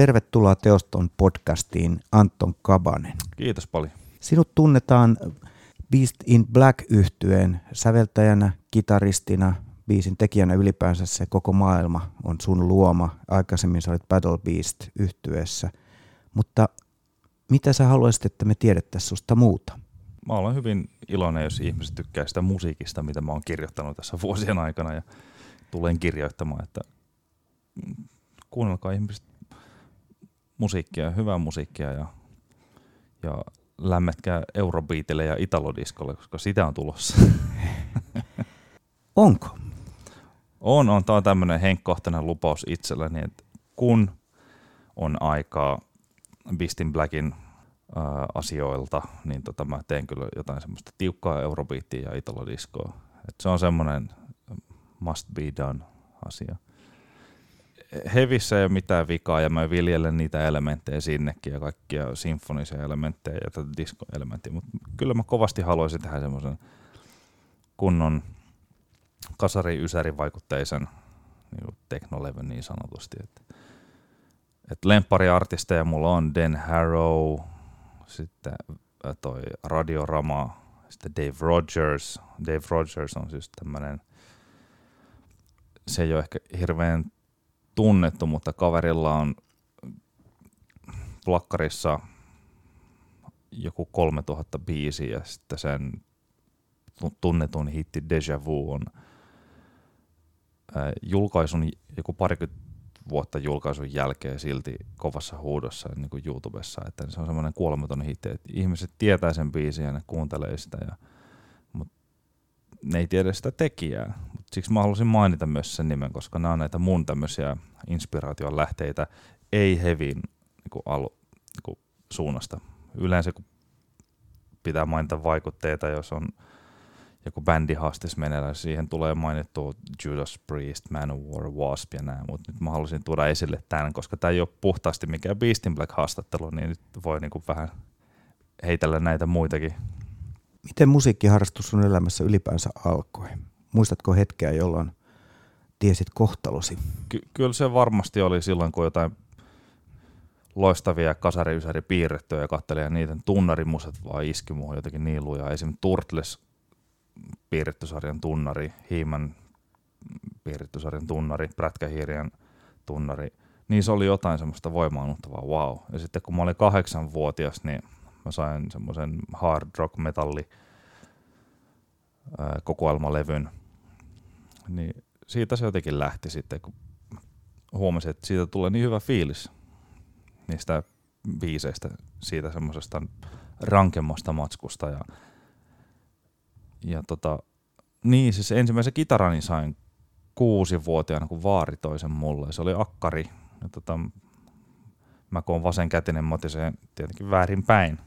Tervetuloa Teoston podcastiin Anton Kabanen. Kiitos paljon. Sinut tunnetaan Beast in Black yhtyeen säveltäjänä, kitaristina, biisin tekijänä ylipäänsä se koko maailma on sun luoma. Aikaisemmin sä olit Battle Beast yhtyeessä. Mutta mitä sä haluaisit, että me tiedettäisiin susta muuta? Mä olen hyvin iloinen, jos ihmiset tykkää sitä musiikista, mitä mä oon kirjoittanut tässä vuosien aikana ja tulen kirjoittamaan, että kuunnelkaa ihmiset musiikkia, hyvää musiikkia ja, ja lämmetkää Eurobeatille ja Italodiskolle, koska sitä on tulossa. Onko? On, on. Tämä on tämmöinen henkkohtainen lupaus itselleni, että kun on aikaa Beastin Blackin äh, asioilta, niin tota, mä teen kyllä jotain semmoista tiukkaa Eurobeatia ja Italodiskoa. Et se on semmoinen must be done asia. Hevissä ei ole mitään vikaa ja mä viljelen niitä elementtejä sinnekin ja kaikkia sinfonisia elementtejä ja tätä disco-elementtiä, mutta kyllä mä kovasti haluaisin tehdä semmoisen kunnon kasari ysäri vaikutteisen niin teknolevyn niin sanotusti. Et, et lemppariartisteja mulla on Dan Harrow, sitten äh, toi Radiorama, sitten Dave Rogers. Dave Rogers on siis tämmönen, se ei ole ehkä hirveän tunnettu, mutta kaverilla on plakkarissa joku 3000 biisiä ja sitten sen tunnetun hitti Deja Vu on julkaisun joku parikymmentä vuotta julkaisun jälkeen silti kovassa huudossa niin kuin YouTubessa, että se on semmoinen kuolematon hitti, että ihmiset tietää sen biisin ja ne kuuntelee sitä, ja, ne ei tiedä sitä tekijää. Mut siksi mä halusin mainita myös sen nimen, koska nämä on näitä mun tämmöisiä inspiraation lähteitä, ei hevin niin alu, niin suunnasta. Yleensä kun pitää mainita vaikutteita, jos on joku bändihaastis meneillään, siihen tulee mainittu Judas Priest, Manowar, Wasp ja näin, mutta nyt mä halusin tuoda esille tämän, koska tämä ei ole puhtaasti mikään Beastin Black haastattelu, niin nyt voi niinku vähän heitellä näitä muitakin. Miten musiikkiharrastus sun elämässä ylipäänsä alkoi? Muistatko hetkeä, jolloin tiesit kohtalosi? Ky- kyllä se varmasti oli silloin, kun jotain loistavia kasari piirrettyjä ja katselin ja niiden tunnarimuset vaan iski muuhun jotenkin niin lujaa. Esimerkiksi Turtles piirretty sarjan tunnari, Hiiman piirretty sarjan tunnari, Prätkähiirien tunnari, niin se oli jotain semmoista voimaannuttavaa, wow. Ja sitten kun mä olin kahdeksanvuotias, niin mä sain semmoisen hard rock metalli kokoelmalevyn, niin siitä se jotenkin lähti sitten, kun huomasin, että siitä tulee niin hyvä fiilis niistä biiseistä, siitä semmoisesta rankemmasta matskusta ja ja tota, niin, siis ensimmäisen kitarani sain kuusivuotiaana, kun vaari toi sen mulle. Se oli akkari. Ja tota, mä kun vasenkätinen, mä otin sen tietenkin väärinpäin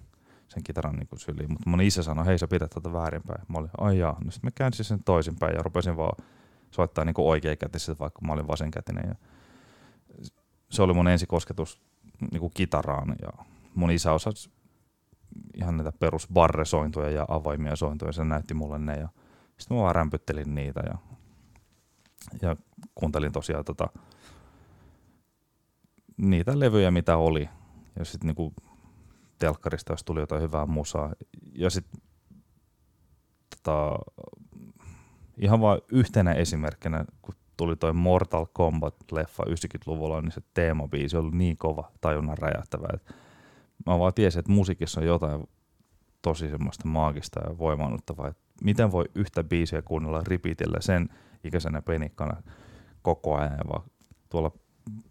sen kitaran niin syliin, mutta mun isä sanoi, hei sä pidät tätä väärinpäin. Mä olin, ai jaa. No sitten mä käänsin sen toisinpäin ja rupesin vaan soittaa niin oikeakätisesti, vaikka mä olin vasenkätinen. Ja se oli mun ensikosketus niin kitaraan ja mun isä osasi ihan näitä perusbarresointuja ja avaimia sointuja, se näytti mulle ne ja sitten mä vaan rämpyttelin niitä ja, ja kuuntelin tosiaan tota, niitä levyjä, mitä oli. Ja sitten niinku telkkarista, jos tuli jotain hyvää musaa. Ja sitten tota, ihan vain yhtenä esimerkkinä, kun tuli toi Mortal Kombat-leffa 90-luvulla, niin se teemabiisi oli niin kova tajunnan räjähtävä, että mä vaan tiesin, että musiikissa on jotain tosi semmoista maagista ja voimaannuttavaa, että miten voi yhtä biisiä kuunnella ripitillä sen ikäisenä penikkana koko ajan ja vaan tuolla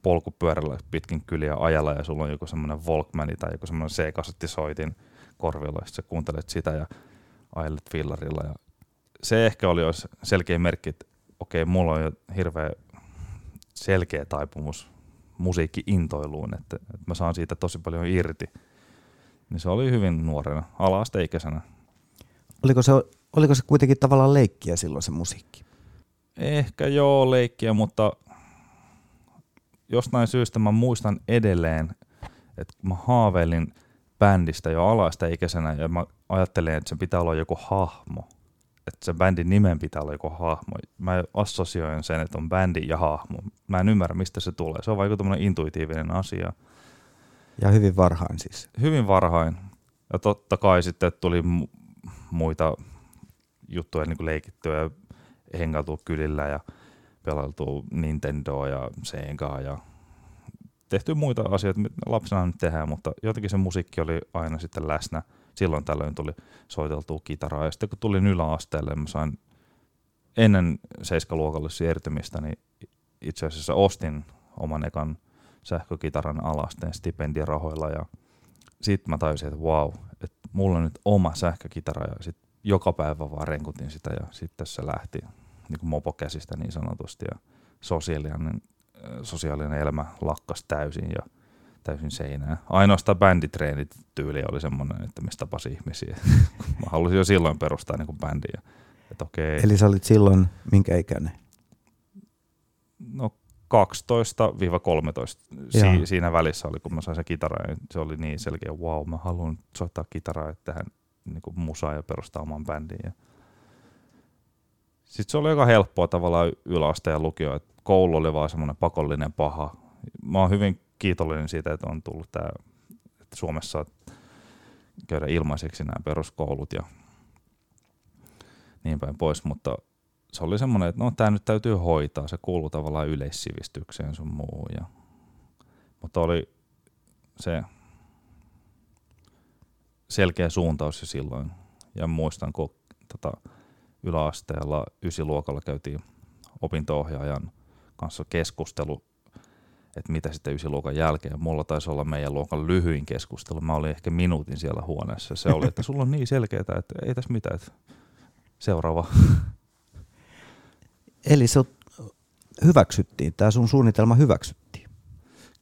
polkupyörällä pitkin kyliä ajalla ja sulla on joku semmoinen Walkman tai joku semmoinen C-kasettisoitin korvilla ja sä kuuntelet sitä ja ajelet fillarilla ja se ehkä oli selkeä merkki, että okei, mulla on jo hirveä selkeä taipumus musiikki-intoiluun, että, että mä saan siitä tosi paljon irti. Niin se oli hyvin nuorena, ala-asteikäisenä. Oliko se, oliko se kuitenkin tavallaan leikkiä silloin se musiikki? Ehkä joo leikkiä, mutta jostain syystä mä muistan edelleen, että mä haaveilin bändistä jo ala ikäisenä ja mä ajattelin, että se pitää olla joku hahmo. että se bändin nimen pitää olla joku hahmo. Mä assosioin sen, että on bändi ja hahmo. Mä en ymmärrä, mistä se tulee. Se on vaikka tämmöinen intuitiivinen asia. Ja hyvin varhain siis. Hyvin varhain. Ja totta kai sitten tuli muita juttuja niin kuin leikittyä ja hengautua kylillä ja pelailtu Nintendoa ja Segaa ja tehty muita asioita, lapsena nyt tehdään, mutta jotenkin se musiikki oli aina sitten läsnä. Silloin tällöin tuli soiteltua kitaraa ja sitten kun tulin yläasteelle, mä sain ennen seiskaluokalle siirtymistä, niin itse asiassa ostin oman ekan sähkökitaran alasteen stipendirahoilla ja sitten mä tajusin, että wow, että mulla on nyt oma sähkökitara ja sitten joka päivä vaan renkutin sitä ja sitten se lähti niin kuin mopokäsistä niin sanotusti ja sosiaalinen, sosiaalinen elämä lakkas täysin ja täysin seinään. Ainoastaan bänditreenit tyyli oli semmoinen, että mistä tapasi ihmisiä. Mä halusin jo silloin perustaa niin bändiä. Okei. Eli sä olit silloin minkä ikäinen? No 12-13. Si- siinä välissä oli, kun mä sain se kitara. Ja se oli niin selkeä, wow, mä haluan soittaa kitaraa tehdä niin musaa ja perustaa oman bändin. Ja sitten se oli aika helppoa tavallaan yläaste ja lukio, että koulu oli vaan semmoinen pakollinen paha. Mä oon hyvin kiitollinen siitä, että on tullut tämä, että Suomessa käydä ilmaiseksi nämä peruskoulut ja niin päin pois, mutta se oli semmoinen, että no tämä nyt täytyy hoitaa, se kuuluu tavallaan yleissivistykseen sun muu. Ja, mutta oli se selkeä suuntaus jo silloin. Ja muistan, kun tota, yläasteella ysiluokalla käytiin opinto-ohjaajan kanssa keskustelu, että mitä sitten ysiluokan jälkeen. Mulla taisi olla meidän luokan lyhyin keskustelu. Mä olin ehkä minuutin siellä huoneessa. Se oli, että sulla on niin selkeää, että ei tässä mitään. Että seuraava. Eli se hyväksyttiin, tämä sun suunnitelma hyväksyttiin?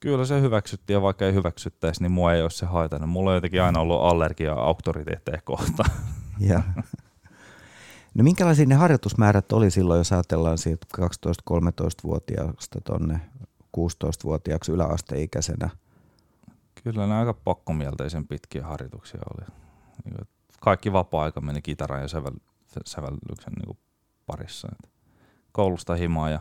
Kyllä se hyväksyttiin ja vaikka ei hyväksyttäisi, niin mua ei ole se haitannut. Mulla on jotenkin aina ollut allergia auktoriteetteja kohtaan. Ja. No minkälaisia ne harjoitusmäärät oli silloin, jos ajatellaan siitä 12-13-vuotiaasta tuonne 16-vuotiaaksi yläasteikäisenä? Kyllä ne aika pakkomielteisen pitkiä harjoituksia oli. Niin kaikki vapaa-aika meni kitaran ja sävellyksen niin parissa. Koulusta himaa ja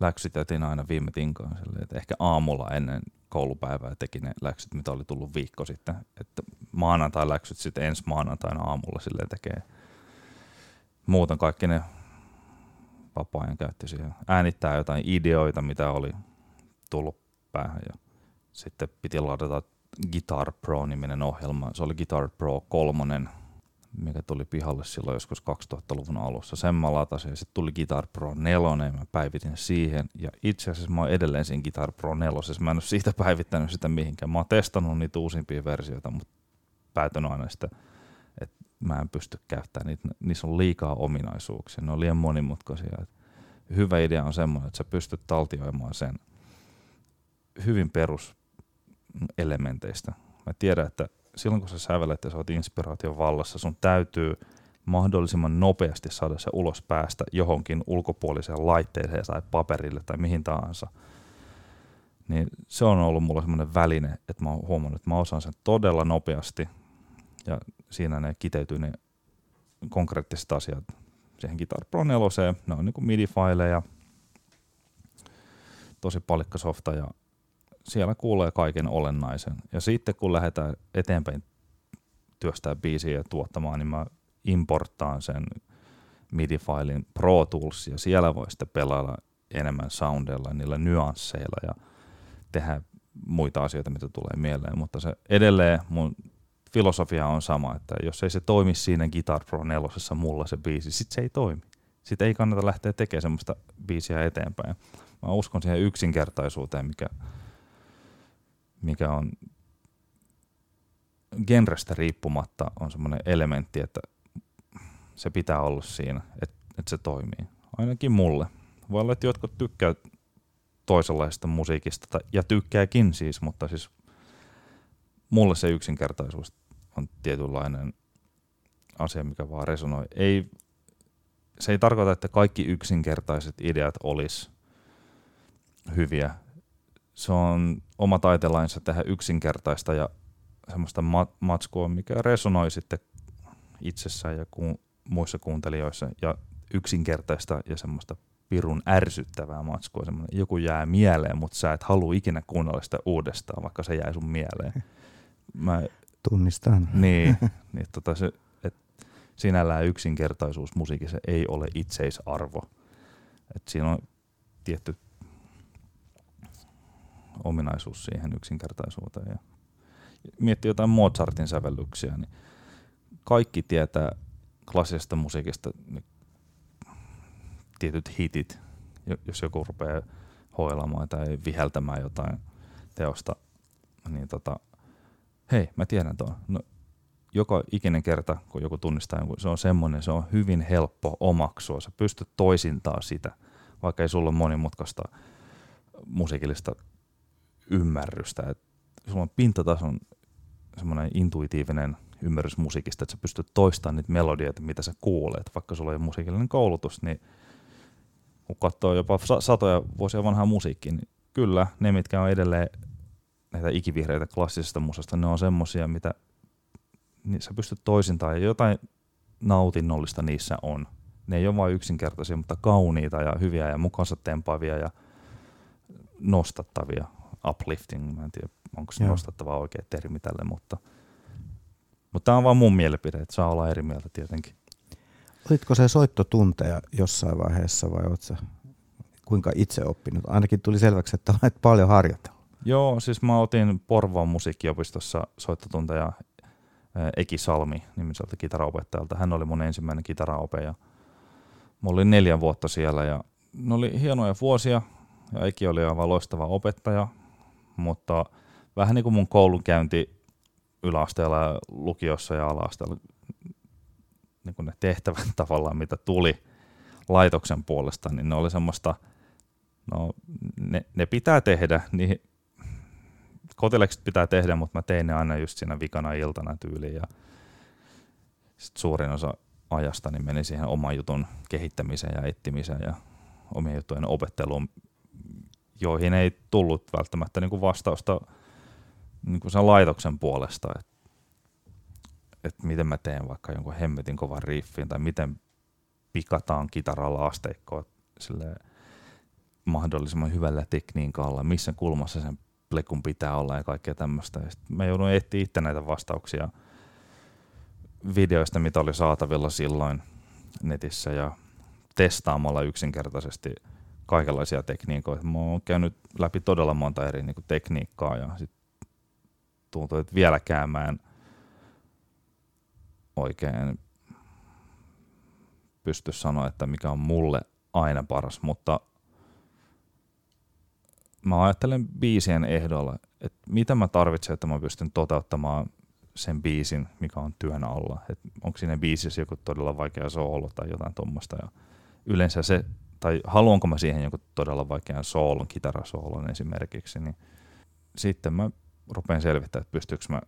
läksyt aina viime tinkaan. että ehkä aamulla ennen koulupäivää teki ne läksyt, mitä oli tullut viikko sitten. Että maanantai läksyt sitten ensi maanantaina aamulla silleen tekee – muuten kaikki ne vapaa-ajan käytti siihen. Äänittää jotain ideoita, mitä oli tullut päähän ja sitten piti ladata Guitar Pro-niminen ohjelma. Se oli Guitar Pro 3, mikä tuli pihalle silloin joskus 2000-luvun alussa. Sen mä latasin ja sitten tuli Guitar Pro 4 ja mä päivitin siihen. Ja itse asiassa mä oon edelleen siinä Guitar Pro 4. Mä en ole siitä päivittänyt sitä mihinkään. Mä oon testannut niitä uusimpia versioita, mutta päätyn aina sitä mä en pysty käyttämään niitä, niissä on liikaa ominaisuuksia, ne on liian monimutkaisia. Hyvä idea on semmoinen, että sä pystyt taltioimaan sen hyvin peruselementeistä. Mä tiedän, että silloin kun sä sävelet ja sä oot inspiraation vallassa, sun täytyy mahdollisimman nopeasti saada se ulos päästä johonkin ulkopuoliseen laitteeseen tai paperille tai mihin tahansa. Niin se on ollut mulla semmoinen väline, että mä oon huomannut, että mä osaan sen todella nopeasti ja siinä ne kiteytyy ne konkreettiset asiat siihen Guitar Pro 4. Ne on niin MIDI-faileja, tosi palikkasofta ja siellä kuulee kaiken olennaisen. Ja sitten kun lähdetään eteenpäin työstää biisiä ja tuottamaan, niin mä importtaan sen MIDI-failin Pro Tools ja siellä voi sitten pelailla enemmän soundella, niillä nyansseilla ja tehdä muita asioita, mitä tulee mieleen, mutta se edelleen mun filosofia on sama, että jos ei se toimi siinä Guitar Pro 4 mulla se biisi, sit se ei toimi. Sitten ei kannata lähteä tekemään semmoista biisiä eteenpäin. Mä uskon siihen yksinkertaisuuteen, mikä, mikä on genrestä riippumatta on semmoinen elementti, että se pitää olla siinä, että, että se toimii. Ainakin mulle. Voi olla, että jotkut tykkää toisenlaista musiikista, ja tykkääkin siis, mutta siis mulle se yksinkertaisuus on tietynlainen asia, mikä vaan resonoi. Ei, se ei tarkoita, että kaikki yksinkertaiset ideat olisi hyviä. Se on oma taitelainsa tehdä yksinkertaista ja semmoista matskua, mikä resonoi sitten itsessään ja muissa kuuntelijoissa ja yksinkertaista ja semmoista pirun ärsyttävää matskua, semmoinen joku jää mieleen, mutta sä et halua ikinä kuunnella sitä uudestaan, vaikka se jäi sun mieleen. Mä, Tunnistan. niin, niin tota se, et sinällään yksinkertaisuus musiikissa ei ole itseisarvo. Et siinä on tietty ominaisuus siihen yksinkertaisuuteen. Ja miettii jotain Mozartin sävellyksiä, niin kaikki tietää klassisesta musiikista niin tietyt hitit, jos joku rupeaa hoilamaan tai viheltämään jotain teosta, niin tota, hei, mä tiedän tuon. No, joka ikinen kerta, kun joku tunnistaa jonkun, se on semmoinen, se on hyvin helppo omaksua. Sä pystyt toisintaa sitä, vaikka ei sulla ole monimutkaista musiikillista ymmärrystä. Et sulla on pintatason semmoinen intuitiivinen ymmärrys musiikista, että sä pystyt toistamaan niitä melodioita, mitä sä kuulet. Vaikka sulla ei ole musiikillinen koulutus, niin kun katsoo jopa satoja vuosia vanhaa musiikkia, niin kyllä ne, mitkä on edelleen näitä ikivihreitä klassisesta musasta, ne on semmosia, mitä niin sä pystyt toisintaan ja jotain nautinnollista niissä on. Ne ei ole vain yksinkertaisia, mutta kauniita ja hyviä ja mukansa tempaavia ja nostattavia. Uplifting, mä en tiedä, onko se nostattava oikea termi tälle, mutta, mutta tämä on vaan mun mielipide, että saa olla eri mieltä tietenkin. Olitko se soittotunteja jossain vaiheessa vai oletko kuinka itse oppinut? Ainakin tuli selväksi, että olet paljon harjoitellut. Joo, siis mä otin Porvoon musiikkiopistossa soittotunteja Eki Salmi nimiseltä kitaraopettajalta. Hän oli mun ensimmäinen kitaraope ja mä olin neljä vuotta siellä ja ne oli hienoja vuosia ja Eki oli aivan loistava opettaja, mutta vähän niin kuin mun koulunkäynti yläasteella ja lukiossa ja alaasteella niin kuin ne tehtävät tavallaan, mitä tuli laitoksen puolesta, niin ne oli semmoista, no ne, ne pitää tehdä, niin kotilekset pitää tehdä, mutta mä tein ne aina just siinä vikana iltana tyyliin ja sit suurin osa ajasta niin meni siihen oman jutun kehittämiseen ja etsimiseen ja omien juttujen opetteluun, joihin ei tullut välttämättä niin kuin vastausta niin kuin sen laitoksen puolesta, että että miten mä teen vaikka jonkun hemmetin kovan riffin tai miten pikataan kitaralla asteikkoa mahdollisimman hyvällä tekniikalla, missä kulmassa sen plekun pitää olla ja kaikkea tämmöistä. Mä joudun etsiä itse näitä vastauksia videoista, mitä oli saatavilla silloin netissä ja testaamalla yksinkertaisesti kaikenlaisia tekniikoita. Mä oon käynyt läpi todella monta eri niin kuin, tekniikkaa ja sit tuntuu, että vieläkään mä en oikein pysty sanoa, että mikä on mulle aina paras, mutta mä ajattelen biisien ehdolla, että mitä mä tarvitsen, että mä pystyn toteuttamaan sen biisin, mikä on työn alla. Et onko siinä biisissä joku todella vaikea soolo tai jotain tuommoista. Ja yleensä se, tai haluanko mä siihen joku todella vaikean soolon, kitarasoolon esimerkiksi, niin sitten mä rupean selvittämään, että pystyykö mä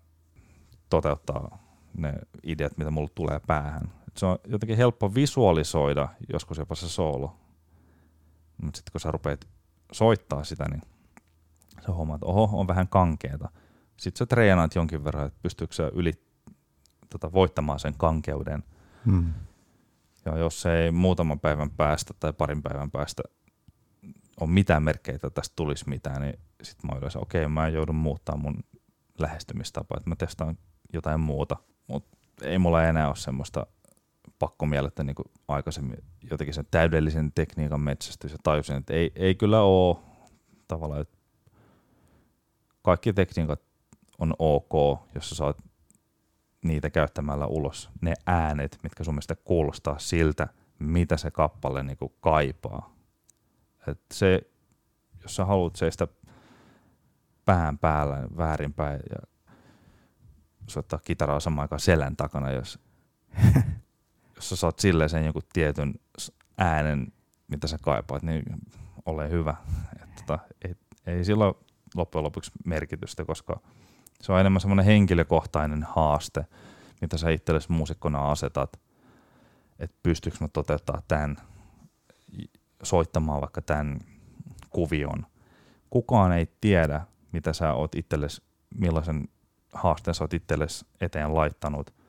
toteuttaa ne ideat, mitä mulle tulee päähän. Et se on jotenkin helppo visualisoida joskus jopa se soolo. Mutta sitten kun sä rupeat soittaa sitä, niin sä huomaat, että oho, on vähän kankeeta. Sitten sä treenaat jonkin verran, että pystyykö sä yli, tota, voittamaan sen kankeuden. Hmm. Ja jos ei muutaman päivän päästä tai parin päivän päästä on mitään merkkejä, että tästä tulisi mitään, niin sitten mä yleensä, okei, okay, mä joudun muuttaa mun lähestymistapaa, että mä testaan jotain muuta – mutta ei mulla enää ole semmoista pakkomielettä niin kuin aikaisemmin jotenkin sen täydellisen tekniikan metsästys ja tajusin, että ei, ei kyllä ole tavallaan, että kaikki tekniikat on ok, jos sä saat niitä käyttämällä ulos ne äänet, mitkä sun mielestä kuulostaa siltä, mitä se kappale niin kuin kaipaa. Et se, jos sä haluat seistä pään päällä väärinpäin ja soittaa kitaraa samaan aikaan selän takana, jos, jos sä saat silleen sen joku tietyn äänen, mitä sä kaipaat, niin ole hyvä. Et, tota, ei, ei sillä loppujen lopuksi merkitystä, koska se on enemmän semmoinen henkilökohtainen haaste, mitä sä itsellesi muusikkona asetat, että pystyykö mä toteuttaa tämän, soittamaan vaikka tämän kuvion. Kukaan ei tiedä, mitä sä oot itsellesi, millaisen haasteen sä oot itsellesi eteen laittanut.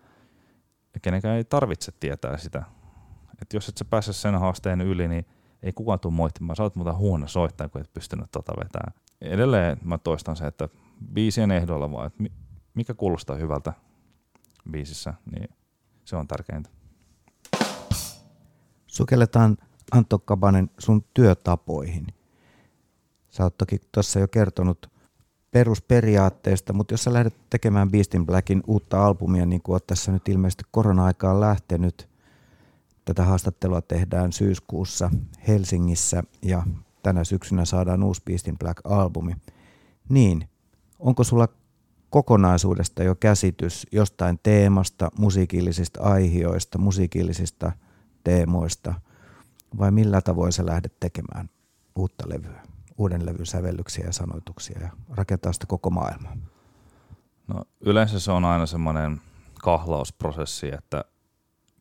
Ja kenenkään ei tarvitse tietää sitä. Et jos et sä pääse sen haasteen yli, niin ei kukaan tule moittimaan. Sä oot muuten huono soittaa, kun et pystynyt tota vetämään. Edelleen mä toistan se, että biisien ehdolla vaan, että mikä kuulostaa hyvältä biisissä, niin se on tärkeintä. Sukelletaan Antto Kabanen sun työtapoihin. Sä oot toki tuossa jo kertonut perusperiaatteesta, mutta jos sä lähdet tekemään Beast in Blackin uutta albumia, niin kuin oot tässä nyt ilmeisesti korona-aikaan lähtenyt, tätä haastattelua tehdään syyskuussa Helsingissä ja tänä syksynä saadaan uusi Beast in Black-albumi, niin onko sulla kokonaisuudesta jo käsitys jostain teemasta, musiikillisista aihioista, musiikillisista teemoista, vai millä tavoin sä lähdet tekemään uutta levyä? Uuden levyn sävellyksiä ja sanoituksia ja rakentaa sitä koko maailmaa? No, yleensä se on aina semmoinen kahlausprosessi, että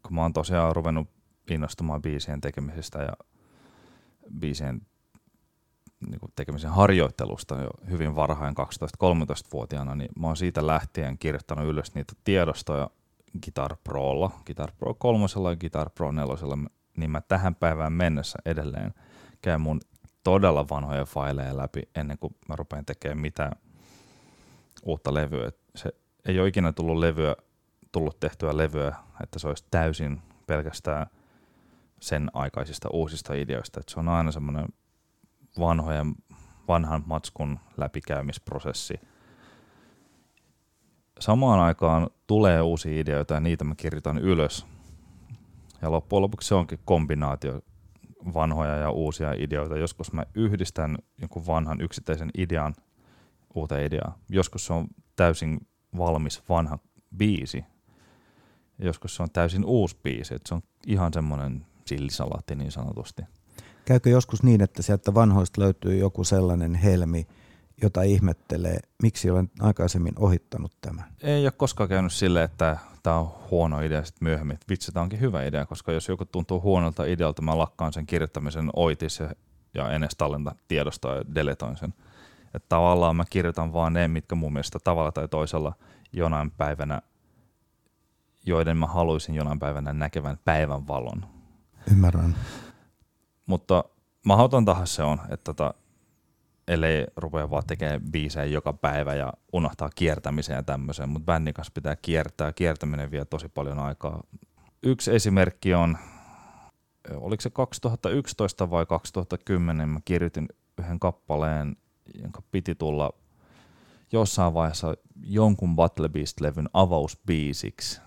kun mä oon tosiaan ruvennut innostumaan biisien tekemisestä ja biisien niin tekemisen harjoittelusta jo hyvin varhain 12-13-vuotiaana, niin mä oon siitä lähtien kirjoittanut ylös niitä tiedostoja Guitar Prolla, Guitar Pro 3 ja Guitar Pro 4, niin mä tähän päivään mennessä edelleen käyn mun todella vanhoja faileja läpi ennen kuin mä rupean tekemään mitään uutta levyä. Se ei ole ikinä tullut levyä, tullut tehtyä levyä, että se olisi täysin pelkästään sen aikaisista uusista ideoista. Että se on aina semmoinen vanhojen, vanhan matskun läpikäymisprosessi. Samaan aikaan tulee uusia ideoita ja niitä mä kirjoitan ylös. Ja loppujen lopuksi se onkin kombinaatio vanhoja ja uusia ideoita. Joskus mä yhdistän jonkun vanhan yksittäisen idean uuteen ideaan. Joskus se on täysin valmis vanha biisi. Joskus se on täysin uusi biisi. Et se on ihan semmoinen sillisalaatti niin sanotusti. Käykö joskus niin, että sieltä vanhoista löytyy joku sellainen helmi, jota ihmettelee, miksi olen aikaisemmin ohittanut tämän? Ei ole koskaan käynyt silleen, että tämä on huono idea sitten myöhemmin. Vitsi, tämä onkin hyvä idea, koska jos joku tuntuu huonolta idealta, mä lakkaan sen kirjoittamisen oitis ja, ja en edes tallenta tiedosta ja deletoin sen. Että tavallaan mä kirjoitan vaan ne, mitkä mun mielestä tavalla tai toisella jonain päivänä, joiden mä haluaisin jonain päivänä näkevän päivän valon. Ymmärrän. Mutta mahdotontahan se on, että tota, ellei rupea vaan tekemään biisejä joka päivä ja unohtaa kiertämisen ja tämmöisen, mutta bändin kanssa pitää kiertää. Kiertäminen vie tosi paljon aikaa. Yksi esimerkki on, oliko se 2011 vai 2010, mä kirjoitin yhden kappaleen, jonka piti tulla jossain vaiheessa jonkun Battle Beast-levyn avausbiisiksi.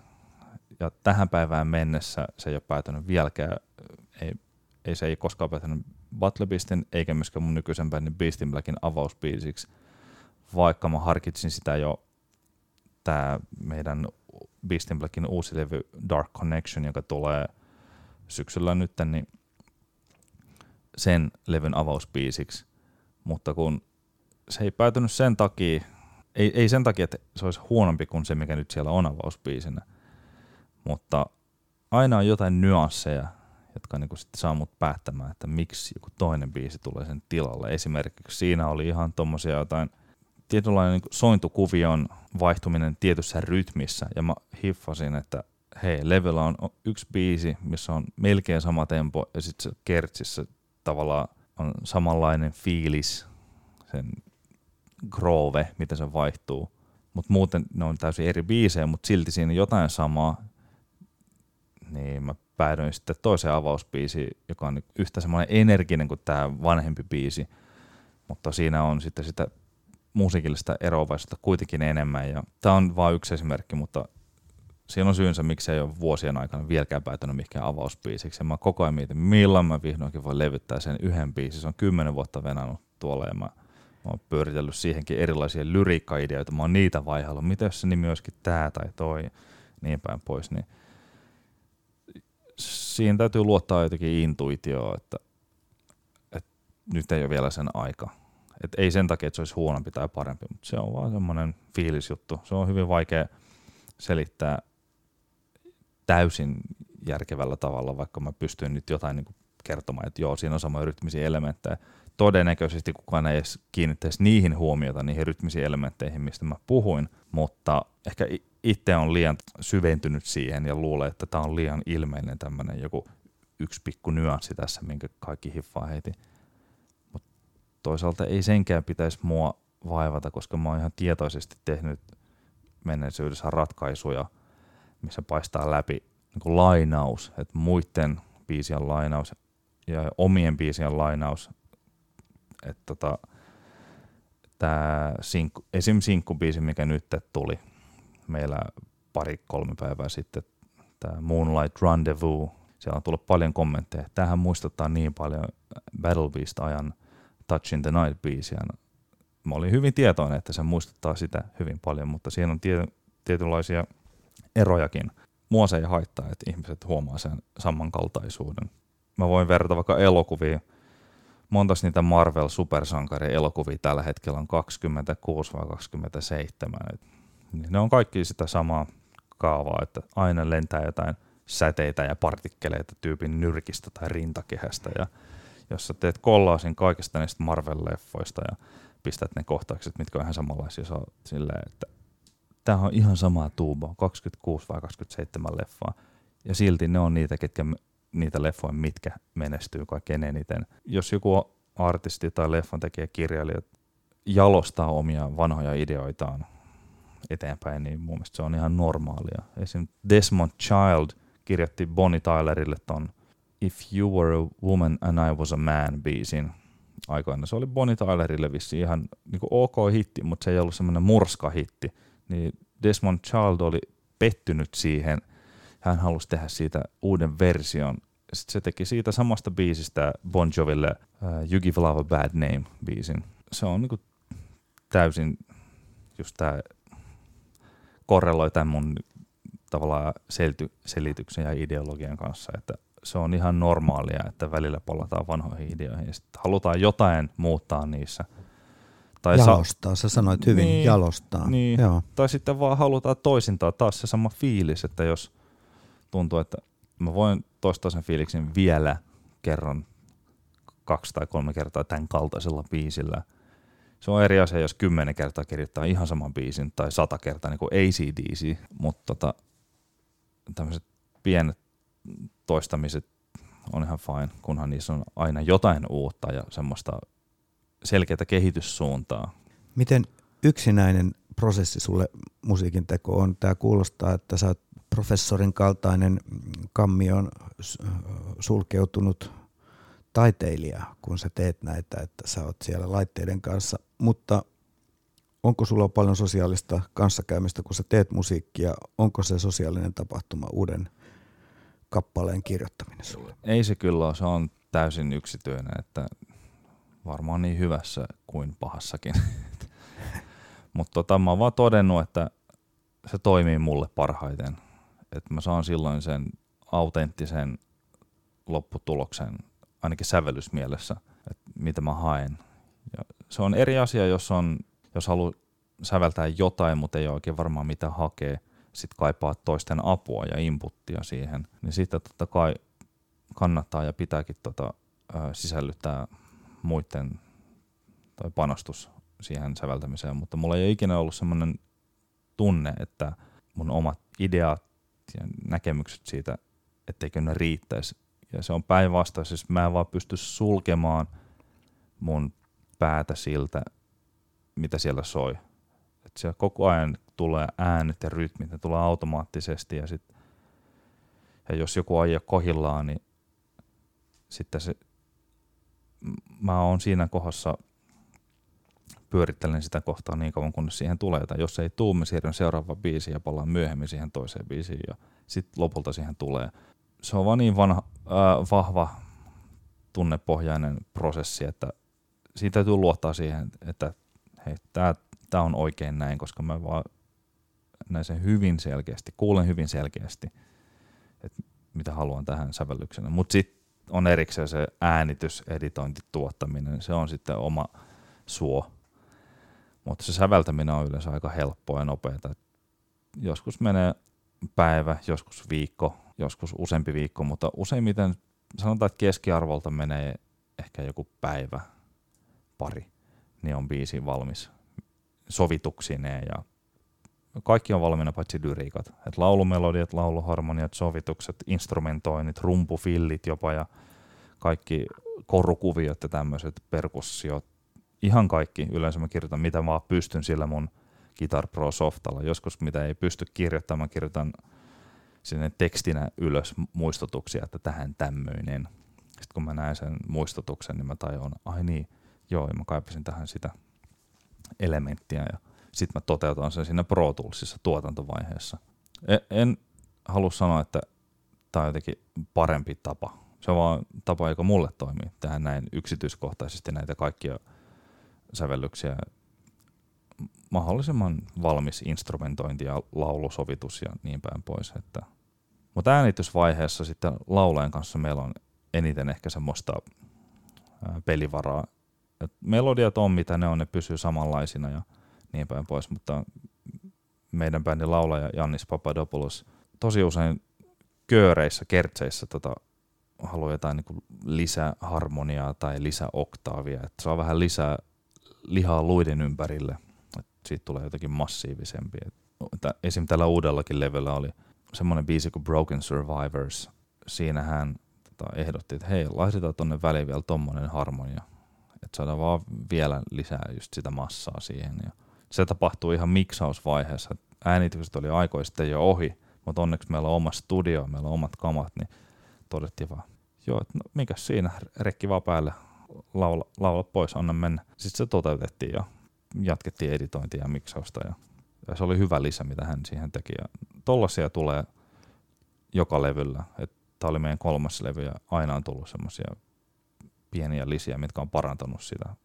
Ja tähän päivään mennessä se ei ole päätynyt vieläkään, ei, ei se ei koskaan päätynyt Battle Beastin eikä myöskään mun nykyisen bändin Beastin Blackin avausbiisiksi, vaikka mä harkitsin sitä jo tämä meidän Beastin Blackin uusi levy Dark Connection, joka tulee syksyllä nyt, niin sen levyn avausbiisiksi, mutta kun se ei päätynyt sen takia, ei, ei sen takia, että se olisi huonompi kuin se, mikä nyt siellä on avausbiisinä, mutta aina on jotain nyansseja, jotka niin sitten saa mut päättämään, että miksi joku toinen biisi tulee sen tilalle. Esimerkiksi siinä oli ihan tuommoisia jotain tietynlainen niin sointukuvion vaihtuminen tietyssä rytmissä, ja mä hiffasin, että hei, Levellä on yksi biisi, missä on melkein sama tempo, ja sitten se kertsissä tavallaan on samanlainen fiilis, sen groove, miten se vaihtuu. Mutta muuten ne on täysin eri biisejä, mutta silti siinä jotain samaa. Niin mä päädyin sitten toiseen avausbiisiin, joka on yhtä semmoinen energinen kuin tämä vanhempi biisi, mutta siinä on sitten sitä musiikillista eroavaisuutta kuitenkin enemmän. Ja tämä on vain yksi esimerkki, mutta siinä on syynsä, miksi ei ole vuosien aikana vieläkään päätynyt mihinkään avausbiisiksi. Ja mä koko ajan mietin, milloin mä vihdoinkin voin levyttää sen yhden biisin. Se on kymmenen vuotta venannut tuolla ja mä, mä oon pyöritellyt siihenkin erilaisia lyriikkaideoita. Mä oon niitä vaihaillut, mitä jos se nimi olisikin tää tai toi, niin päin pois. Niin siinä täytyy luottaa jotenkin intuitioon, että, että nyt ei ole vielä sen aika. Et ei sen takia, että se olisi huonompi tai parempi, mutta se on vaan semmoinen fiilisjuttu. Se on hyvin vaikea selittää täysin järkevällä tavalla, vaikka mä pystyn nyt jotain niin kertomaan, että joo, siinä on samoja rytmisiä elementtejä. Todennäköisesti kukaan ei edes kiinnittäisi niihin huomiota, niihin rytmisiin elementteihin, mistä mä puhuin, mutta ehkä itse on liian syventynyt siihen ja luulee, että tämä on liian ilmeinen tämmöinen joku yksi pikku nyanssi tässä, minkä kaikki hiffaa heti. Mutta toisaalta ei senkään pitäisi mua vaivata, koska mä oon ihan tietoisesti tehnyt menneisyydessä ratkaisuja, missä paistaa läpi niin lainaus, että muiden biisien lainaus ja omien biisien lainaus, että tota, tämä esim. sinkkubiisi, mikä nyt tuli meillä pari-kolme päivää sitten, tämä Moonlight Rendezvous, siellä on tullut paljon kommentteja. Tähän muistuttaa niin paljon Battle Beast-ajan Touch in the Night-biisiä. Mä olin hyvin tietoinen, että se muistuttaa sitä hyvin paljon, mutta siinä on tie, tietynlaisia erojakin. Mua se ei haittaa, että ihmiset huomaa sen samankaltaisuuden. Mä voin verrata vaikka elokuvia. Montas niitä Marvel supersankari elokuvia tällä hetkellä on 26 vai 27. Ne on kaikki sitä samaa kaavaa, että aina lentää jotain säteitä ja partikkeleita tyypin nyrkistä tai rintakehästä. Ja jos sä teet kollaasin kaikista niistä Marvel-leffoista ja pistät ne kohtaukset, mitkä on ihan samanlaisia, sä silleen, että tämä on ihan sama tuubo, 26 vai 27 leffaa. Ja silti ne on niitä, ketkä, niitä leffoja, mitkä menestyy kaikkein eniten. Jos joku artisti tai leffan tekijä kirjailija jalostaa omia vanhoja ideoitaan eteenpäin, niin mun mielestä se on ihan normaalia. Esim. Desmond Child – kirjoitti Bonnie Tylerille ton If You Were a Woman and I Was a Man biisin aikoina. Se oli Bonnie Tylerille vissi ihan niin ok hitti, mutta se ei ollut semmoinen murska-hitti. Niin Desmond Child oli pettynyt siihen. Hän halusi tehdä siitä uuden version. Sitten se teki siitä samasta biisistä Bon Joville uh, You Give Love a Bad Name biisin. Se on niin täysin just tämä korreloi tämän mun tavallaan selity, selityksen ja ideologian kanssa, että se on ihan normaalia, että välillä palataan vanhoihin ideoihin ja sitten halutaan jotain muuttaa niissä. Tai jalostaa, sa- sä sanoit hyvin, niin, jalostaa. Niin. Joo. Tai sitten vaan halutaan toisintaa taas se sama fiilis, että jos tuntuu, että mä voin toistaa sen fiiliksen vielä kerran kaksi tai kolme kertaa tämän kaltaisella biisillä. Se on eri asia, jos kymmenen kertaa kirjoittaa ihan saman biisin tai sata kertaa niin kuin ACDC, mutta tota, tämmöiset pienet toistamiset on ihan fine, kunhan niissä on aina jotain uutta ja semmoista selkeää kehityssuuntaa. Miten yksinäinen prosessi sulle musiikin teko on? Tämä kuulostaa, että sä oot professorin kaltainen kammion sulkeutunut taiteilija, kun sä teet näitä, että sä oot siellä laitteiden kanssa, mutta onko sulla paljon sosiaalista kanssakäymistä, kun sä teet musiikkia? Onko se sosiaalinen tapahtuma uuden kappaleen kirjoittaminen sulle? Ei se kyllä ole, se on täysin yksityinen, että varmaan niin hyvässä kuin pahassakin. Mutta tota, mä oon vaan todennut, että se toimii mulle parhaiten. Että mä saan silloin sen autenttisen lopputuloksen, ainakin sävellysmielessä, että mitä mä haen. Se on eri asia, jos on jos haluaa säveltää jotain, mutta ei oikein varmaan mitä hakee, sitten kaipaa toisten apua ja inputtia siihen, niin sitten totta kai kannattaa ja pitääkin tota, sisällyttää muiden tai panostus siihen säveltämiseen, mutta mulla ei ole ikinä ollut semmoinen tunne, että mun omat ideat ja näkemykset siitä, etteikö ne riittäisi. Ja se on päinvastoin, siis mä en vaan pysty sulkemaan mun päätä siltä, mitä siellä soi. Et siellä koko ajan tulee äänet ja rytmit, ne tulee automaattisesti ja, sit, ja jos joku aija kohillaan, niin sitten se, mä oon siinä kohdassa pyörittelen sitä kohtaa niin kauan, kunnes siihen tulee. Tai jos ei tuu, me siirryn seuraava biisi ja palaan myöhemmin siihen toiseen biisiin ja sitten lopulta siihen tulee. Se on vaan niin vanha, äh, vahva tunnepohjainen prosessi, että siitä täytyy luottaa siihen, että hei, tämä on oikein näin, koska mä vaan näin sen hyvin selkeästi, kuulen hyvin selkeästi, että mitä haluan tähän sävellyksenä. Mutta sitten on erikseen se äänitys, editointi, tuottaminen, se on sitten oma suo. Mutta se säveltäminen on yleensä aika helppoa ja nopeaa. Joskus menee päivä, joskus viikko, joskus useampi viikko, mutta useimmiten sanotaan, että keskiarvolta menee ehkä joku päivä, pari niin on biisi valmis sovituksineen ja kaikki on valmiina paitsi lyriikat. Et laulumelodiat, lauluharmoniat, sovitukset, instrumentoinnit, rumpufillit jopa ja kaikki korukuviot ja tämmöiset perkussiot. Ihan kaikki yleensä mä kirjoitan mitä vaan pystyn sillä mun Guitar Pro Softalla. Joskus mitä ei pysty kirjoittamaan, kirjoitan sinne tekstinä ylös muistutuksia, että tähän tämmöinen. Sitten kun mä näen sen muistutuksen, niin mä tajun, ai niin, joo, mä kaipasin tähän sitä elementtiä ja sitten mä toteutan sen siinä Pro Toolsissa tuotantovaiheessa. En, en halua sanoa, että tämä on jotenkin parempi tapa. Se on vaan tapa, joka mulle toimii. Tähän näin yksityiskohtaisesti näitä kaikkia sävellyksiä mahdollisimman valmis instrumentointi ja laulusovitus ja niin päin pois. Että. Mutta äänitysvaiheessa sitten laulajan kanssa meillä on eniten ehkä semmoista pelivaraa. Et melodiat on mitä ne on, ne pysyy samanlaisina ja niin päin pois, mutta meidän bändin laulaja Jannis Papadopoulos tosi usein kööreissä, kertseissä tota, haluaa jotain niin lisäharmoniaa tai lisäoktaavia, että saa vähän lisää lihaa luiden ympärille, että siitä tulee jotenkin massiivisempi. Että esim. tällä uudellakin levyllä oli semmoinen biisi kuin Broken Survivors. Siinä hän tota, ehdotti, että hei, laitetaan tonne väliin vielä tommonen harmonia, että saadaan vaan vielä lisää just sitä massaa siihen. Ja se tapahtuu ihan miksausvaiheessa. Äänitykset oli aikoista jo ohi, mutta onneksi meillä on oma studio, meillä on omat kamat, niin todettiin vaan, joo, että no, mikäs siinä, rekki vaan päälle, laula, laula pois, anna mennä. Sitten se toteutettiin ja jatkettiin editointia ja miksausta ja, ja se oli hyvä lisä, mitä hän siihen teki. Ja tollasia tulee joka levyllä. Tämä oli meidän kolmas levy ja aina on tullut semmoisia pieniä lisiä, mitkä on parantanut sitä.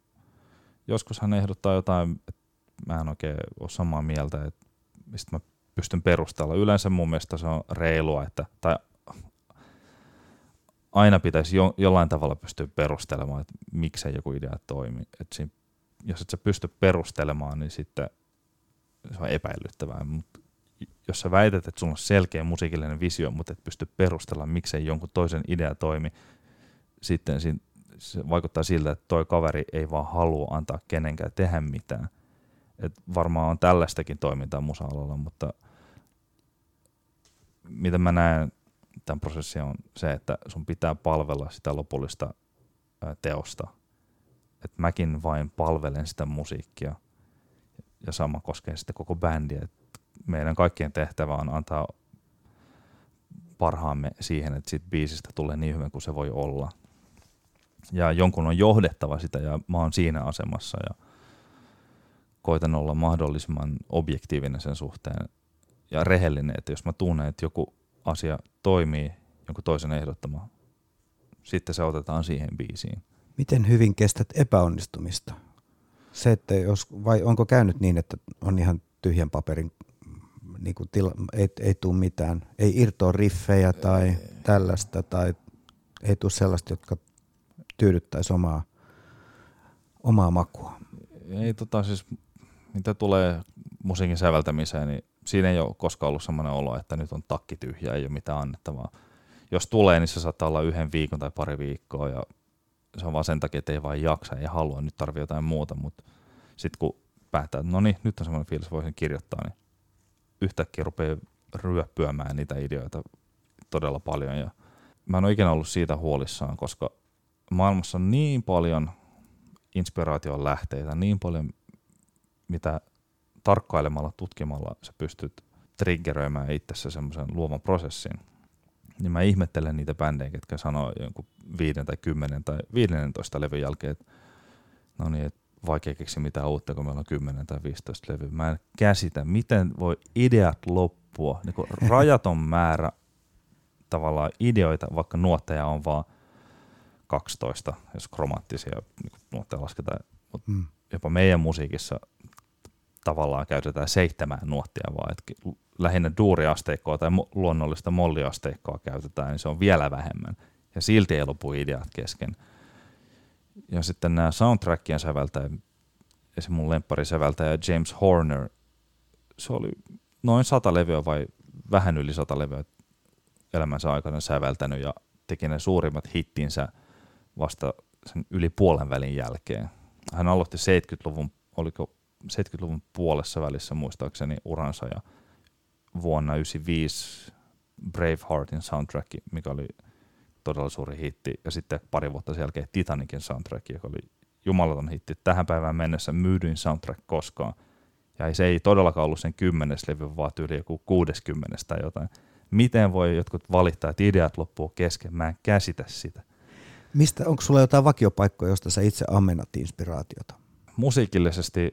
Joskus hän ehdottaa jotain, että mä en oikein ole samaa mieltä, että mistä mä pystyn perustella. Yleensä mun mielestä se on reilua, että, tai aina pitäisi jo, jollain tavalla pystyä perustelemaan, että miksei joku idea toimi. Et siinä, jos et sä pysty perustelemaan, niin sitten se on epäilyttävää. Mut jos sä väität, että sulla on selkeä musiikillinen visio, mutta et pysty perustella, miksei jonkun toisen idea toimi, sitten siinä, se vaikuttaa siltä, että toi kaveri ei vaan halua antaa kenenkään tehdä mitään. Et varmaan on tällaistakin toimintaa musa-alalla, mutta mitä mä näen tämän prosessin on se, että sun pitää palvella sitä lopullista teosta. Et mäkin vain palvelen sitä musiikkia ja sama koskee sitten koko bändiä. Et meidän kaikkien tehtävä on antaa parhaamme siihen, että siitä biisistä tulee niin hyvä kuin se voi olla. Ja jonkun on johdettava sitä ja mä oon siinä asemassa ja koitan olla mahdollisimman objektiivinen sen suhteen ja rehellinen, että jos mä tunnen, että joku asia toimii jonkun toisen ehdottama, sitten se otetaan siihen biisiin. Miten hyvin kestät epäonnistumista? Se, että jos, vai onko käynyt niin, että on ihan tyhjän paperin, niin kuin tila, ei, ei tule mitään, ei irtoa riffejä tai ei. tällaista, tai ei tule sellaista, jotka tyydyttäisi omaa, omaa makua? Ei tota siis, mitä tulee musiikin säveltämiseen, niin siinä ei ole koskaan ollut sellainen olo, että nyt on takki tyhjä, ei ole mitään annettavaa. Jos tulee, niin se saattaa olla yhden viikon tai pari viikkoa ja se on vaan sen takia, että ei vain jaksa, ei halua, nyt tarvii jotain muuta, mutta sitten kun päättää, että no niin, nyt on semmoinen fiilis, voisin kirjoittaa, niin yhtäkkiä rupeaa ryöppyämään niitä ideoita todella paljon ja mä en ole ikinä ollut siitä huolissaan, koska maailmassa on niin paljon inspiraation lähteitä, niin paljon mitä tarkkailemalla, tutkimalla sä pystyt triggeröimään itsessä semmoisen luovan prosessin. Niin mä ihmettelen niitä bändejä, jotka sanoo jonkun viiden tai kymmenen tai 15 levyn jälkeen, että no niin, että vaikea keksiä mitään uutta, kun meillä on 10 tai 15 levyä. Mä en käsitä, miten voi ideat loppua, niin rajaton määrä tavallaan ideoita, vaikka nuotteja on vaan 12, jos kromaattisia niin nuotteja lasketaan. Mutta mm. jopa meidän musiikissa tavallaan käytetään seitsemän nuottia vaan, että lähinnä duuriasteikkoa tai luonnollista molliasteikkoa käytetään, niin se on vielä vähemmän. Ja silti ei lopu ideat kesken. Ja sitten nämä soundtrackien säveltäjä, esim. mun säveltäjä James Horner, se oli noin sata levyä vai vähän yli sata levyä elämänsä aikana säveltänyt ja teki ne suurimmat hittinsä vasta sen yli puolen välin jälkeen. Hän aloitti 70-luvun, oliko 70-luvun puolessa välissä muistaakseni uransa ja vuonna 1995 Braveheartin soundtrack, mikä oli todella suuri hitti, ja sitten pari vuotta sen jälkeen Titanicin soundtrack, joka oli jumalaton hitti. Tähän päivään mennessä myydyin soundtrack koskaan. Ja se ei todellakaan ollut sen kymmenes levy, vaan yli joku kuudeskymmenes tai jotain. Miten voi jotkut valittaa, että ideat loppuu kesken? Mä en käsitä sitä. Mistä, onko sulla jotain vakiopaikkoja, josta sä itse ammennat inspiraatiota? Musiikillisesti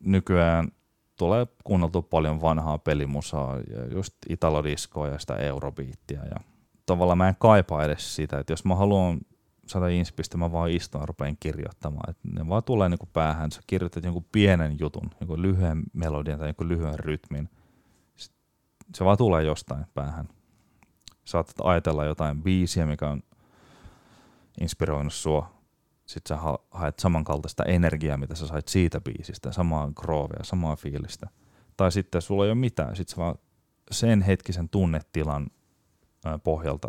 nykyään tulee kuunneltu paljon vanhaa pelimusaa ja just italodiskoa ja sitä eurobiittiä. Ja tavallaan mä en kaipaa edes sitä, että jos mä haluan saada inspistä, mä vaan istun ja rupean kirjoittamaan. Et ne vaan tulee niinku päähän, sä kirjoitat jonkun pienen jutun, jonkun lyhyen melodian tai jonkun lyhyen rytmin. Se vaan tulee jostain päähän. Saatat ajatella jotain biisiä, mikä on inspiroinut sua. Sitten sä haet samankaltaista energiaa, mitä sä sait siitä biisistä, samaa groovia, samaa fiilistä. Tai sitten sulla ei ole mitään, sitten sä vaan sen hetkisen tunnetilan pohjalta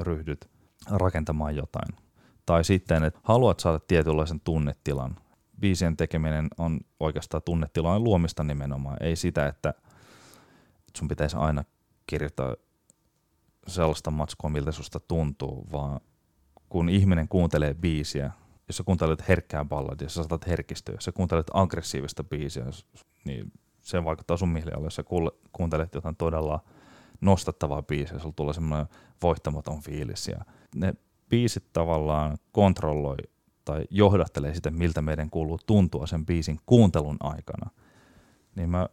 ryhdyt rakentamaan jotain. Tai sitten, että haluat saada tietynlaisen tunnetilan. Biisien tekeminen on oikeastaan tunnetilan luomista nimenomaan. Ei sitä, että sun pitäisi aina kirjoittaa sellaista matskua, miltä susta tuntuu, vaan kun ihminen kuuntelee biisiä, jos sä kuuntelet herkkää balladia, sä saatat herkistyä, jos sä kuuntelet aggressiivista biisiä, niin se vaikuttaa sun mielialalle. Jos sä kuuntelet jotain todella nostattavaa biisiä, sulla tulee semmoinen voittamaton fiilis. Ja ne biisit tavallaan kontrolloi tai johdattelee sitä, miltä meidän kuuluu tuntua sen biisin kuuntelun aikana. Niin mä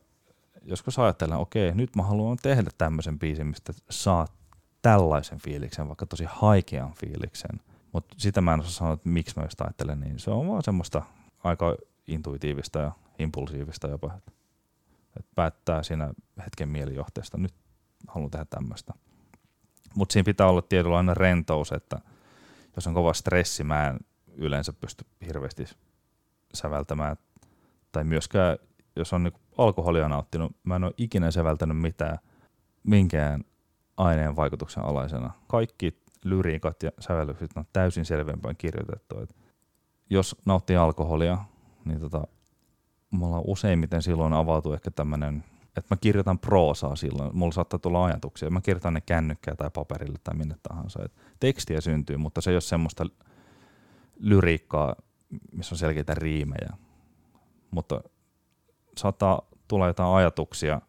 joskus ajattelen, okei, nyt mä haluan tehdä tämmöisen biisin, mistä saa tällaisen fiiliksen, vaikka tosi haikean fiiliksen. Mutta sitä mä en osaa sanoa, että miksi mä just ajattelen niin. Se on vaan semmoista aika intuitiivista ja impulsiivista jopa. Että päättää siinä hetken mielijohteesta, nyt haluan tehdä tämmöistä. Mutta siinä pitää olla tietynlainen rentous, että jos on kova stressi, mä en yleensä pysty hirveästi säveltämään. Tai myöskään, jos on niinku alkoholia nauttinut, mä en ole ikinä säveltänyt mitään minkään aineen vaikutuksen alaisena. Kaikki lyriikat ja sävellykset on täysin selvempään kirjoitettu. Et jos nauttii alkoholia, niin tota, mulla useimmiten silloin avautuu ehkä tämmöinen, että mä kirjoitan proosaa silloin. Mulla saattaa tulla ajatuksia. Mä kirjoitan ne kännykkää tai paperille tai minne tahansa. Et tekstiä syntyy, mutta se ei ole semmoista lyriikkaa, missä on selkeitä riimejä. Mutta saattaa tulla jotain ajatuksia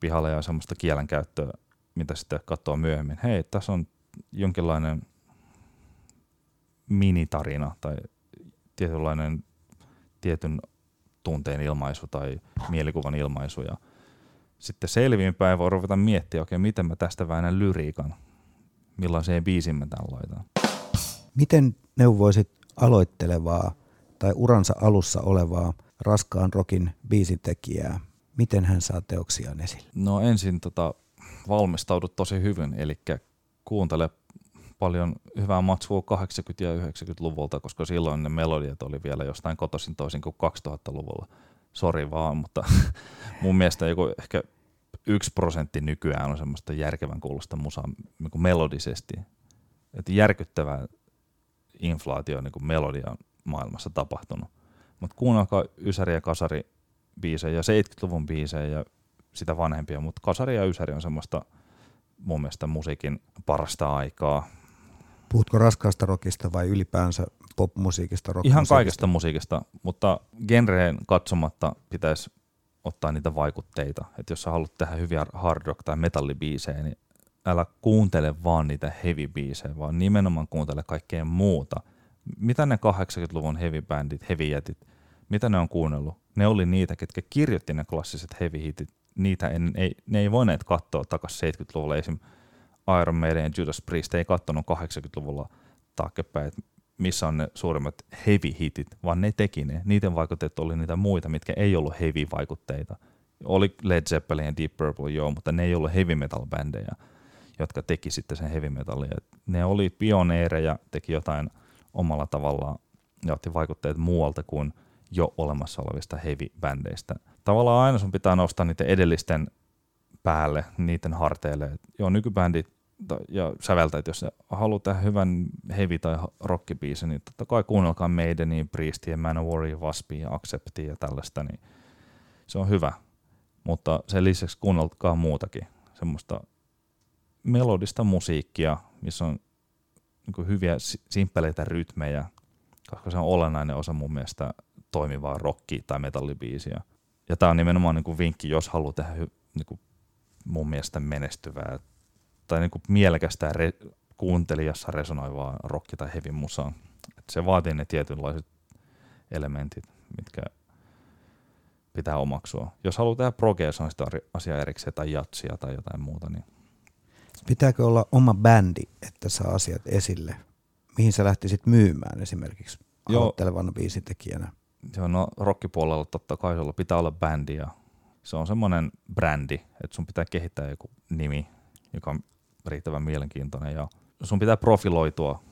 pihalle ja semmoista kielenkäyttöä, mitä sitten katsoo myöhemmin. Hei, tässä on jonkinlainen minitarina tai tietynlainen tietyn tunteen ilmaisu tai mielikuvan ilmaisu. Ja sitten selviinpäin voi ruveta miettiä, okei, okay, miten mä tästä väännän lyriikan, millaiseen biisin mä tämän laitan. Miten neuvoisit aloittelevaa tai uransa alussa olevaa raskaan rokin biisintekijää? Miten hän saa teoksiaan esille? No ensin tota, valmistaudut tosi hyvin, eli kuuntele paljon hyvää matskua 80- ja 90-luvulta, koska silloin ne melodiat oli vielä jostain kotoisin toisin kuin 2000-luvulla. Sori vaan, mutta mun mielestä joku ehkä yksi prosentti nykyään on semmoista järkevän kuulosta musaa niin melodisesti. Että järkyttävää inflaatio niin kuin melodian maailmassa tapahtunut. Mutta kuunnelkaa Ysäri ja Kasari biisejä, 70-luvun biisejä ja sitä vanhempia, mutta Kasari ja Ysäri on semmoista mun mielestä musiikin parasta aikaa. Puhutko raskaasta rockista vai ylipäänsä popmusiikista? Ihan kaikesta musiikista, mutta genreen katsomatta pitäisi ottaa niitä vaikutteita. Että jos sä haluat tehdä hyviä hard rock tai metallibiisejä, niin älä kuuntele vaan niitä heavy biisejä, vaan nimenomaan kuuntele kaikkea muuta. Mitä ne 80-luvun heavy bandit, heavy jätit, mitä ne on kuunnellut? Ne oli niitä, ketkä kirjoitti ne klassiset heavy hitit niitä en, ei, ne ei voineet katsoa takaisin 70-luvulla. Esim. Iron Maiden ja Judas Priest ei katsonut 80-luvulla taaksepäin, että missä on ne suurimmat heavy hitit, vaan ne teki ne. Niiden vaikutteet oli niitä muita, mitkä ei ollut heavy vaikutteita. Oli Led Zeppelin ja Deep Purple, joo, mutta ne ei ollut heavy metal bändejä, jotka teki sitten sen heavy metallia. Ne oli pioneereja, teki jotain omalla tavallaan ja otti vaikutteet muualta kuin jo olemassa olevista heavy-bändeistä – tavallaan aina sun pitää nostaa niiden edellisten päälle, niiden harteille. Et joo, nykybändit ja säveltäjät, jos haluaa tehdä hyvän heavy- tai rockibiisin, niin totta kai kuunnelkaa Maidenia, Priestia, Manowaria, Waspia, Acceptia ja tällaista, niin se on hyvä. Mutta sen lisäksi kuunnelkaa muutakin, semmoista melodista musiikkia, missä on niin hyviä simppeleitä rytmejä, koska se on olennainen osa mun mielestä toimivaa rocki- tai metallibiisiä. Ja tämä on nimenomaan niin kuin vinkki, jos haluaa tehdä niin kuin mun mielestä menestyvää tai niin kuin mielekästä re- kuuntelijassa resonoivaa rocki- tai heavy musaa. Et se vaatii ne tietynlaiset elementit, mitkä pitää omaksua. Jos haluaa tehdä progea, se on sitä asia erikseen, tai jatsia tai jotain muuta. Niin. Pitääkö olla oma bändi, että saa asiat esille? Mihin sä lähtisit myymään esimerkiksi aloittelevana biisitekijänä? Joo, no rockipuolella totta kai sulla pitää olla bändi ja se on semmoinen brändi, että sun pitää kehittää joku nimi, joka on riittävän mielenkiintoinen ja sun pitää profiloitua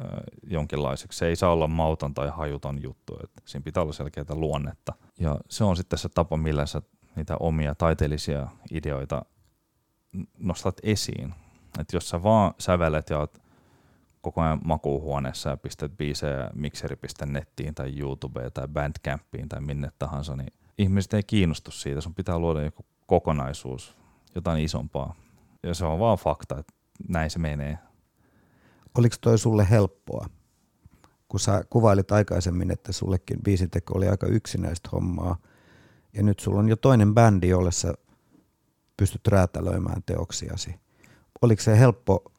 äh, jonkinlaiseksi. Se ei saa olla mauton tai hajuton juttu, että siinä pitää olla selkeää luonnetta. Ja se on sitten se tapa, millä sä niitä omia taiteellisia ideoita nostat esiin. Että jos sä vaan sävelet ja oot koko ajan makuuhuoneessa ja pistät biisejä mikseri.nettiin tai YouTubeen tai Bandcampiin tai minne tahansa, niin ihmiset ei kiinnostu siitä. Sun pitää luoda joku kokonaisuus, jotain isompaa. Ja se on vaan fakta, että näin se menee. Oliko toi sulle helppoa? Kun sä kuvailit aikaisemmin, että sullekin biisinteko oli aika yksinäistä hommaa, ja nyt sulla on jo toinen bändi, jolle sä pystyt räätälöimään teoksiasi. Oliko se helppo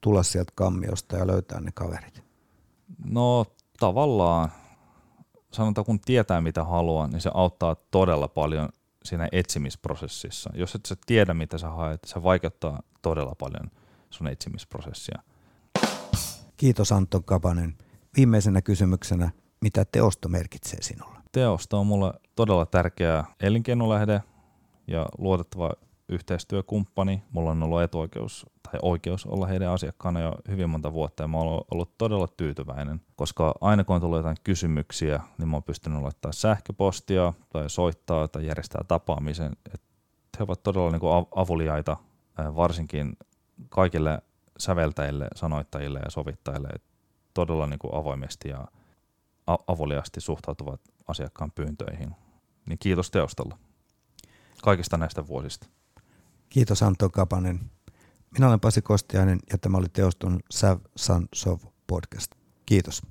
tulla sieltä kammiosta ja löytää ne kaverit? No tavallaan, sanotaan kun tietää mitä haluaa, niin se auttaa todella paljon siinä etsimisprosessissa. Jos et sä tiedä mitä sä haet, se vaikeuttaa todella paljon sun etsimisprosessia. Kiitos Anton Kapanen. Viimeisenä kysymyksenä, mitä teosto merkitsee sinulle? Teosto on mulle todella tärkeä elinkeinolähde ja luotettava yhteistyökumppani. Mulla on ollut etuoikeus tai oikeus olla heidän asiakkaana jo hyvin monta vuotta ja mä oon ollut todella tyytyväinen, koska aina kun on tullut jotain kysymyksiä, niin mä oon pystynyt laittamaan sähköpostia tai soittaa tai järjestää tapaamisen. Et he ovat todella niin kuin avuliaita varsinkin kaikille säveltäjille, sanoittajille ja sovittajille todella niin kuin avoimesti ja avuliasti suhtautuvat asiakkaan pyyntöihin. Niin kiitos teostolla kaikista näistä vuosista. Kiitos Anton Kapanen. Minä olen Pasi Kostiainen ja tämä oli Teoston Sav San Sov podcast. Kiitos.